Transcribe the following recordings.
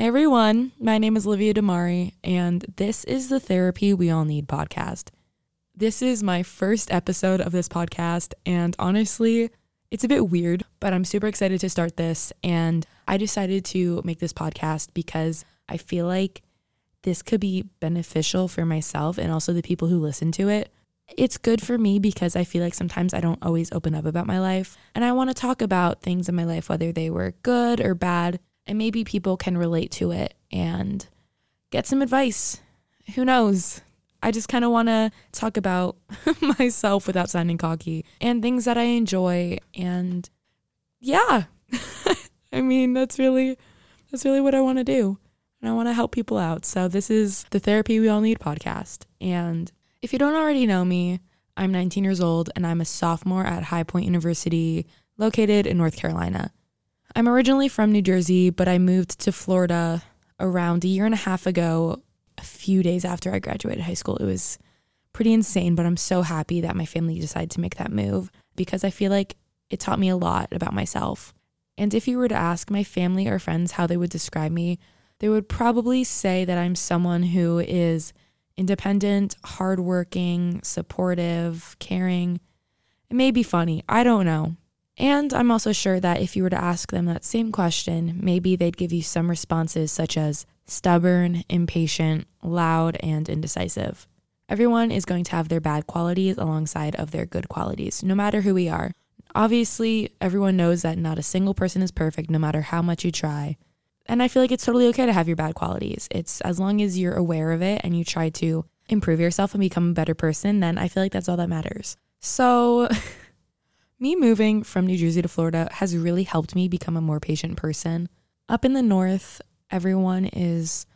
Hey everyone, my name is Olivia Damari, and this is the Therapy We All Need podcast. This is my first episode of this podcast, and honestly, it's a bit weird, but I'm super excited to start this. And I decided to make this podcast because I feel like this could be beneficial for myself and also the people who listen to it. It's good for me because I feel like sometimes I don't always open up about my life, and I want to talk about things in my life, whether they were good or bad and maybe people can relate to it and get some advice. Who knows? I just kind of want to talk about myself without sounding cocky and things that I enjoy and yeah. I mean, that's really that's really what I want to do. And I want to help people out. So this is the Therapy We All Need podcast. And if you don't already know me, I'm 19 years old and I'm a sophomore at High Point University located in North Carolina. I'm originally from New Jersey, but I moved to Florida around a year and a half ago, a few days after I graduated high school. It was pretty insane, but I'm so happy that my family decided to make that move because I feel like it taught me a lot about myself. And if you were to ask my family or friends how they would describe me, they would probably say that I'm someone who is independent, hardworking, supportive, caring. It may be funny, I don't know. And I'm also sure that if you were to ask them that same question, maybe they'd give you some responses such as stubborn, impatient, loud, and indecisive. Everyone is going to have their bad qualities alongside of their good qualities, no matter who we are. Obviously, everyone knows that not a single person is perfect, no matter how much you try. And I feel like it's totally okay to have your bad qualities. It's as long as you're aware of it and you try to improve yourself and become a better person, then I feel like that's all that matters. So, Me moving from New Jersey to Florida has really helped me become a more patient person. Up in the north, everyone is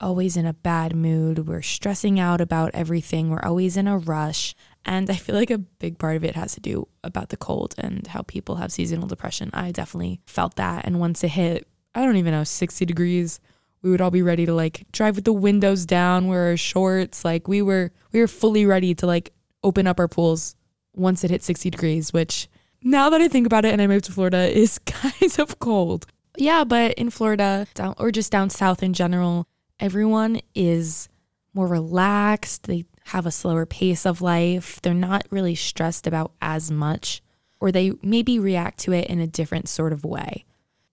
always in a bad mood. We're stressing out about everything. We're always in a rush. And I feel like a big part of it has to do about the cold and how people have seasonal depression. I definitely felt that. And once it hit, I don't even know, 60 degrees, we would all be ready to like drive with the windows down, wear our shorts. Like we were we were fully ready to like open up our pools once it hit 60 degrees, which now that I think about it and I moved to Florida is kind of cold. Yeah, but in Florida down, or just down south in general, everyone is more relaxed. They have a slower pace of life. They're not really stressed about as much, or they maybe react to it in a different sort of way.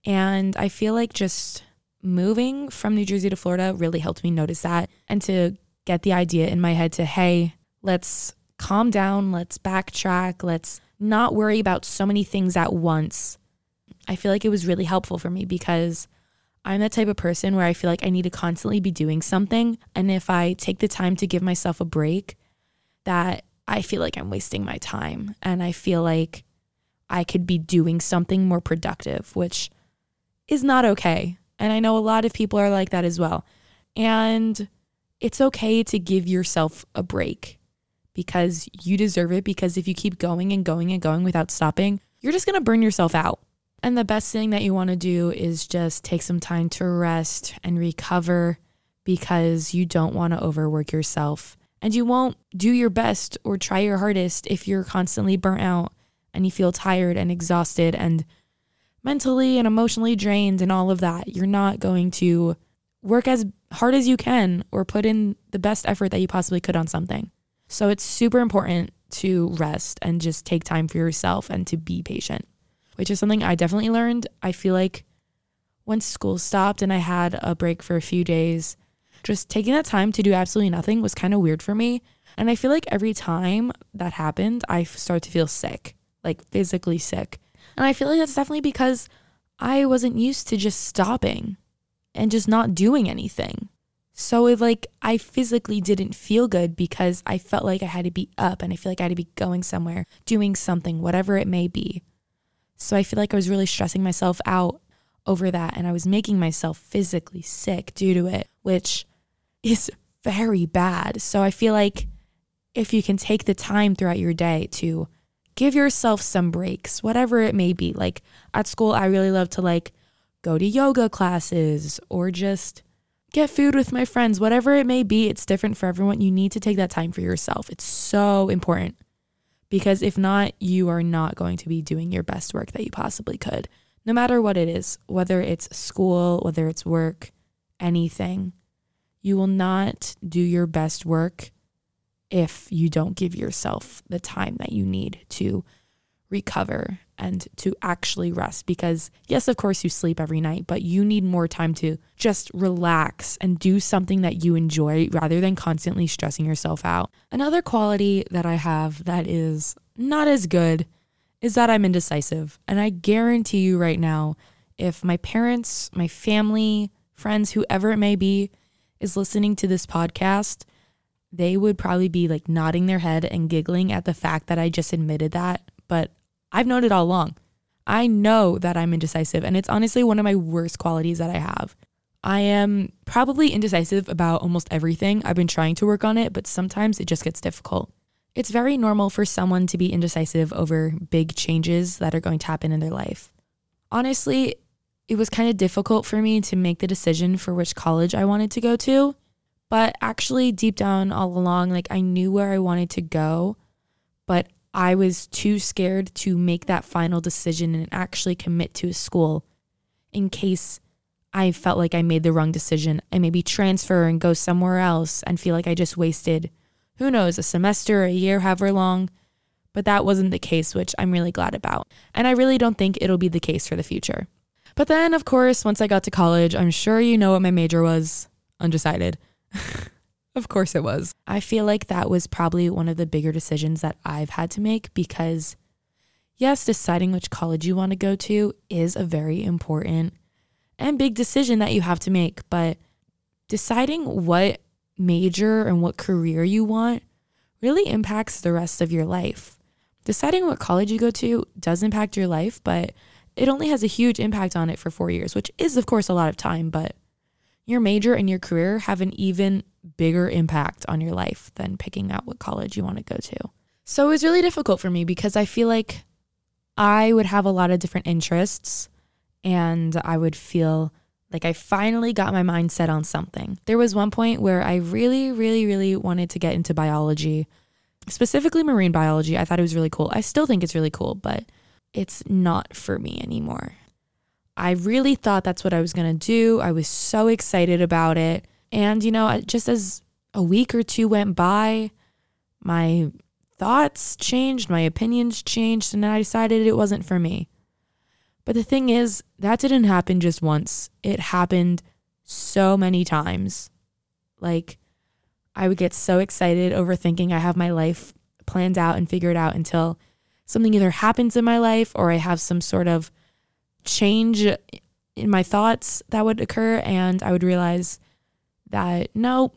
And I feel like just moving from New Jersey to Florida really helped me notice that and to get the idea in my head to, hey, let's calm down, let's backtrack, let's not worry about so many things at once. I feel like it was really helpful for me because I'm that type of person where I feel like I need to constantly be doing something. And if I take the time to give myself a break, that I feel like I'm wasting my time and I feel like I could be doing something more productive, which is not okay. And I know a lot of people are like that as well. And it's okay to give yourself a break because you deserve it. Because if you keep going and going and going without stopping, you're just going to burn yourself out. And the best thing that you want to do is just take some time to rest and recover because you don't want to overwork yourself. And you won't do your best or try your hardest if you're constantly burnt out and you feel tired and exhausted and mentally and emotionally drained and all of that. You're not going to work as hard as you can or put in the best effort that you possibly could on something. So it's super important to rest and just take time for yourself and to be patient, which is something I definitely learned. I feel like once school stopped and I had a break for a few days, just taking that time to do absolutely nothing was kind of weird for me. And I feel like every time that happened, I start to feel sick, like physically sick. And I feel like that's definitely because I wasn't used to just stopping and just not doing anything. So it like I physically didn't feel good because I felt like I had to be up and I feel like I had to be going somewhere, doing something, whatever it may be. So I feel like I was really stressing myself out over that and I was making myself physically sick due to it, which is very bad. So I feel like if you can take the time throughout your day to give yourself some breaks, whatever it may be. Like at school, I really love to like go to yoga classes or just get food with my friends, whatever it may be, it's different for everyone. You need to take that time for yourself. It's so important because if not, you are not going to be doing your best work that you possibly could, no matter what it is, whether it's school, whether it's work, anything. You will not do your best work if you don't give yourself the time that you need to recover and to actually rest. Because, yes, of course, you sleep every night, but you need more time to just relax and do something that you enjoy rather than constantly stressing yourself out. Another quality that I have that is not as good is that I'm indecisive. And I guarantee you right now, if my parents, my family, friends, whoever it may be, is listening to this podcast, they would probably be like nodding their head and giggling at the fact that I just admitted that. But I've known it all along. I know that I'm indecisive, and it's honestly one of my worst qualities that I have. I am probably indecisive about almost everything. I've been trying to work on it, but sometimes it just gets difficult. It's very normal for someone to be indecisive over big changes that are going to happen in their life. Honestly, it was kind of difficult for me to make the decision for which college I wanted to go to, but actually, deep down all along, like I knew where I wanted to go, but I was too scared to make that final decision and actually commit to a school in case I felt like I made the wrong decision and maybe transfer and go somewhere else and feel like I just wasted, who knows, a semester, a year, however long. But that wasn't the case, which I'm really glad about. And I really don't think it'll be the case for the future. But then, of course, once I got to college, I'm sure you know what my major was undecided. Of course it was. I feel like that was probably one of the bigger decisions that I've had to make because, yes, deciding which college you want to go to is a very important and big decision that you have to make. But deciding what major and what career you want really impacts the rest of your life. Deciding what college you go to does impact your life, but it only has a huge impact on it for four years, which is, of course, a lot of time. But your major and your career have an even bigger impact on your life than picking out what college you want to go to. So it was really difficult for me because I feel like I would have a lot of different interests and I would feel like I finally got my mind set on something. There was one point where I really, really, really wanted to get into biology, specifically marine biology. I thought it was really cool. I still think it's really cool, but it's not for me anymore. I really thought that's what I was going to do. I was so excited about it. And, you know, just as a week or two went by, my thoughts changed, my opinions changed, and I decided it wasn't for me. But the thing is, that didn't happen just once, it happened so many times. Like, I would get so excited over thinking I have my life planned out and figured out until something either happens in my life or I have some sort of change in my thoughts that would occur, and I would realize that no,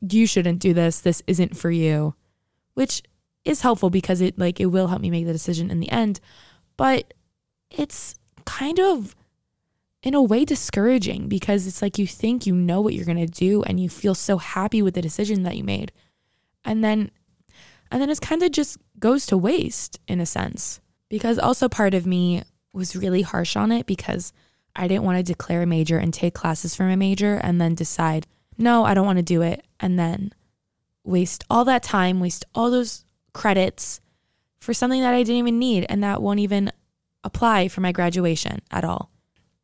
you shouldn't do this. This isn't for you, which is helpful because it like it will help me make the decision in the end, but it's kind of in a way discouraging because it's like you think you know what you're going to do and you feel so happy with the decision that you made. And then and then it's kind of just goes to waste in a sense because also part of me was really harsh on it because I didn't want to declare a major and take classes from a major and then decide, no, I don't want to do it. And then waste all that time, waste all those credits for something that I didn't even need and that won't even apply for my graduation at all.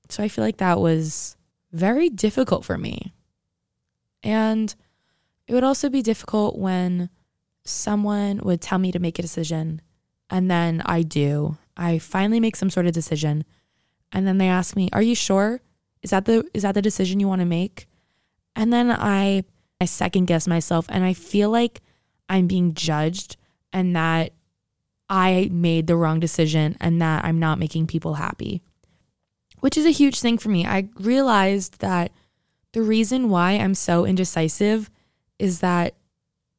So I feel like that was very difficult for me. And it would also be difficult when someone would tell me to make a decision and then I do. I finally make some sort of decision and then they ask me, "Are you sure? Is that the is that the decision you want to make?" And then I I second guess myself and I feel like I'm being judged and that I made the wrong decision and that I'm not making people happy. Which is a huge thing for me. I realized that the reason why I'm so indecisive is that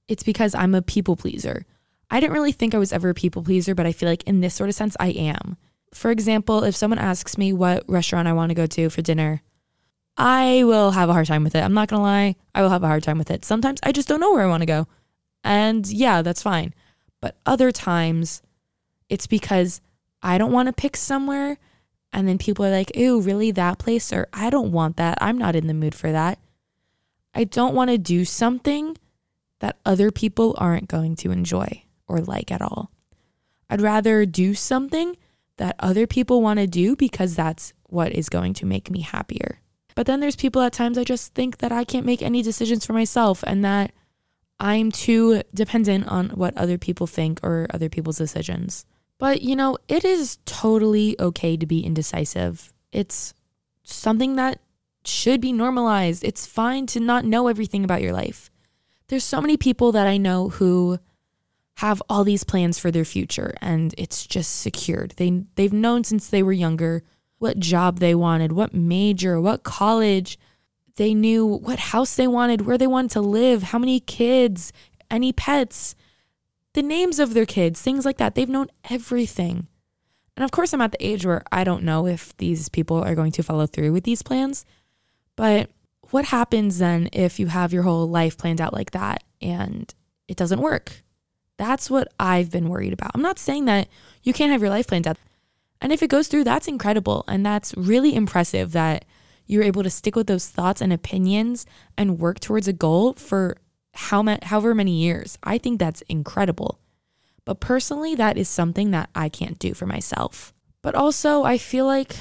it's because I'm a people pleaser. I didn't really think I was ever a people pleaser, but I feel like in this sort of sense, I am. For example, if someone asks me what restaurant I want to go to for dinner, I will have a hard time with it. I'm not going to lie. I will have a hard time with it. Sometimes I just don't know where I want to go. And yeah, that's fine. But other times it's because I don't want to pick somewhere. And then people are like, ew, really that place? Or I don't want that. I'm not in the mood for that. I don't want to do something that other people aren't going to enjoy or like at all. I'd rather do something that other people want to do because that's what is going to make me happier. But then there's people at times I just think that I can't make any decisions for myself and that I'm too dependent on what other people think or other people's decisions. But, you know, it is totally okay to be indecisive. It's something that should be normalized. It's fine to not know everything about your life. There's so many people that I know who have all these plans for their future and it's just secured. They they've known since they were younger what job they wanted, what major, what college. They knew what house they wanted, where they wanted to live, how many kids, any pets, the names of their kids, things like that. They've known everything. And of course, I'm at the age where I don't know if these people are going to follow through with these plans. But what happens then if you have your whole life planned out like that and it doesn't work? That's what I've been worried about. I'm not saying that you can't have your life planned out. And if it goes through, that's incredible. And that's really impressive that you're able to stick with those thoughts and opinions and work towards a goal for how ma- however many years. I think that's incredible. But personally, that is something that I can't do for myself. But also, I feel like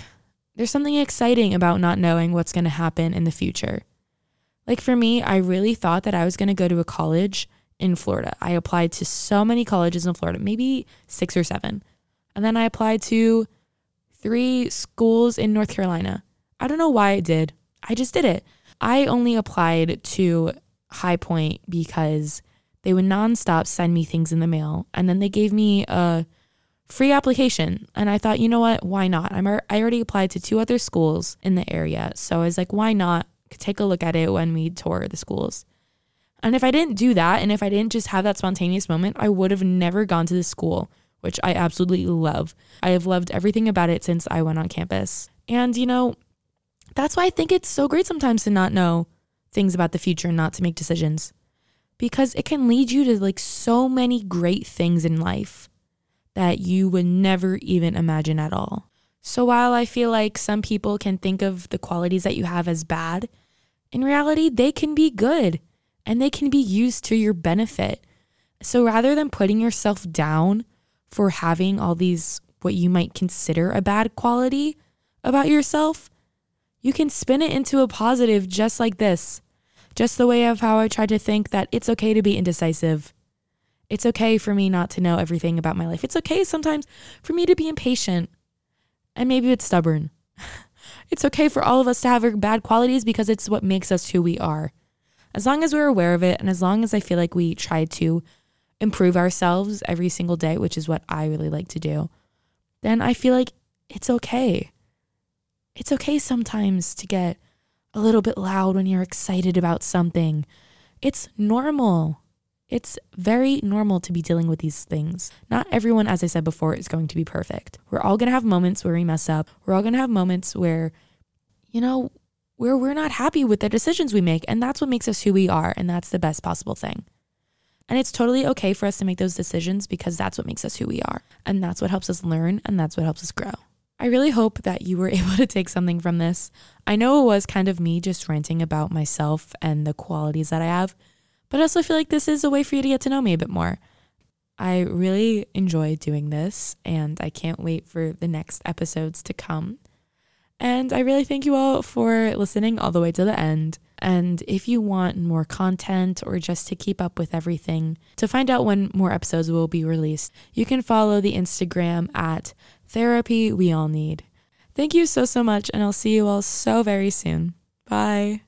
there's something exciting about not knowing what's going to happen in the future. Like for me, I really thought that I was going to go to a college in Florida. I applied to so many colleges in Florida, maybe six or seven. And then I applied to three schools in North Carolina. I don't know why I did. I just did it. I only applied to High Point because they would nonstop send me things in the mail. And then they gave me a free application. And I thought, you know what? Why not? I'm, I already applied to two other schools in the area. So I was like, why not take a look at it when we tour the schools? And if I didn't do that, and if I didn't just have that spontaneous moment, I would have never gone to the school, which I absolutely love. I have loved everything about it since I went on campus. And, you know, that's why I think it's so great sometimes to not know things about the future and not to make decisions because it can lead you to like so many great things in life that you would never even imagine at all. So while I feel like some people can think of the qualities that you have as bad, in reality, they can be good and they can be used to your benefit. So rather than putting yourself down for having all these, what you might consider a bad quality about yourself, you can spin it into a positive just like this. Just the way of how I try to think that it's okay to be indecisive. It's okay for me not to know everything about my life. It's okay sometimes for me to be impatient and maybe it's stubborn. it's okay for all of us to have our bad qualities because it's what makes us who we are as long as we're aware of it and as long as I feel like we try to improve ourselves every single day, which is what I really like to do, then I feel like it's okay. It's okay sometimes to get a little bit loud when you're excited about something. It's normal. It's very normal to be dealing with these things. Not everyone, as I said before, is going to be perfect. We're all going to have moments where we mess up. We're all going to have moments where, you know, where we're not happy with the decisions we make. And that's what makes us who we are. And that's the best possible thing. And it's totally okay for us to make those decisions because that's what makes us who we are. And that's what helps us learn and that's what helps us grow. I really hope that you were able to take something from this. I know it was kind of me just ranting about myself and the qualities that I have, but I also feel like this is a way for you to get to know me a bit more. I really enjoy doing this and I can't wait for the next episodes to come. And I really thank you all for listening all the way to the end. And if you want more content or just to keep up with everything, to find out when more episodes will be released, you can follow the Instagram at Therapy We All Need. Thank you so, so much, and I'll see you all so very soon. Bye.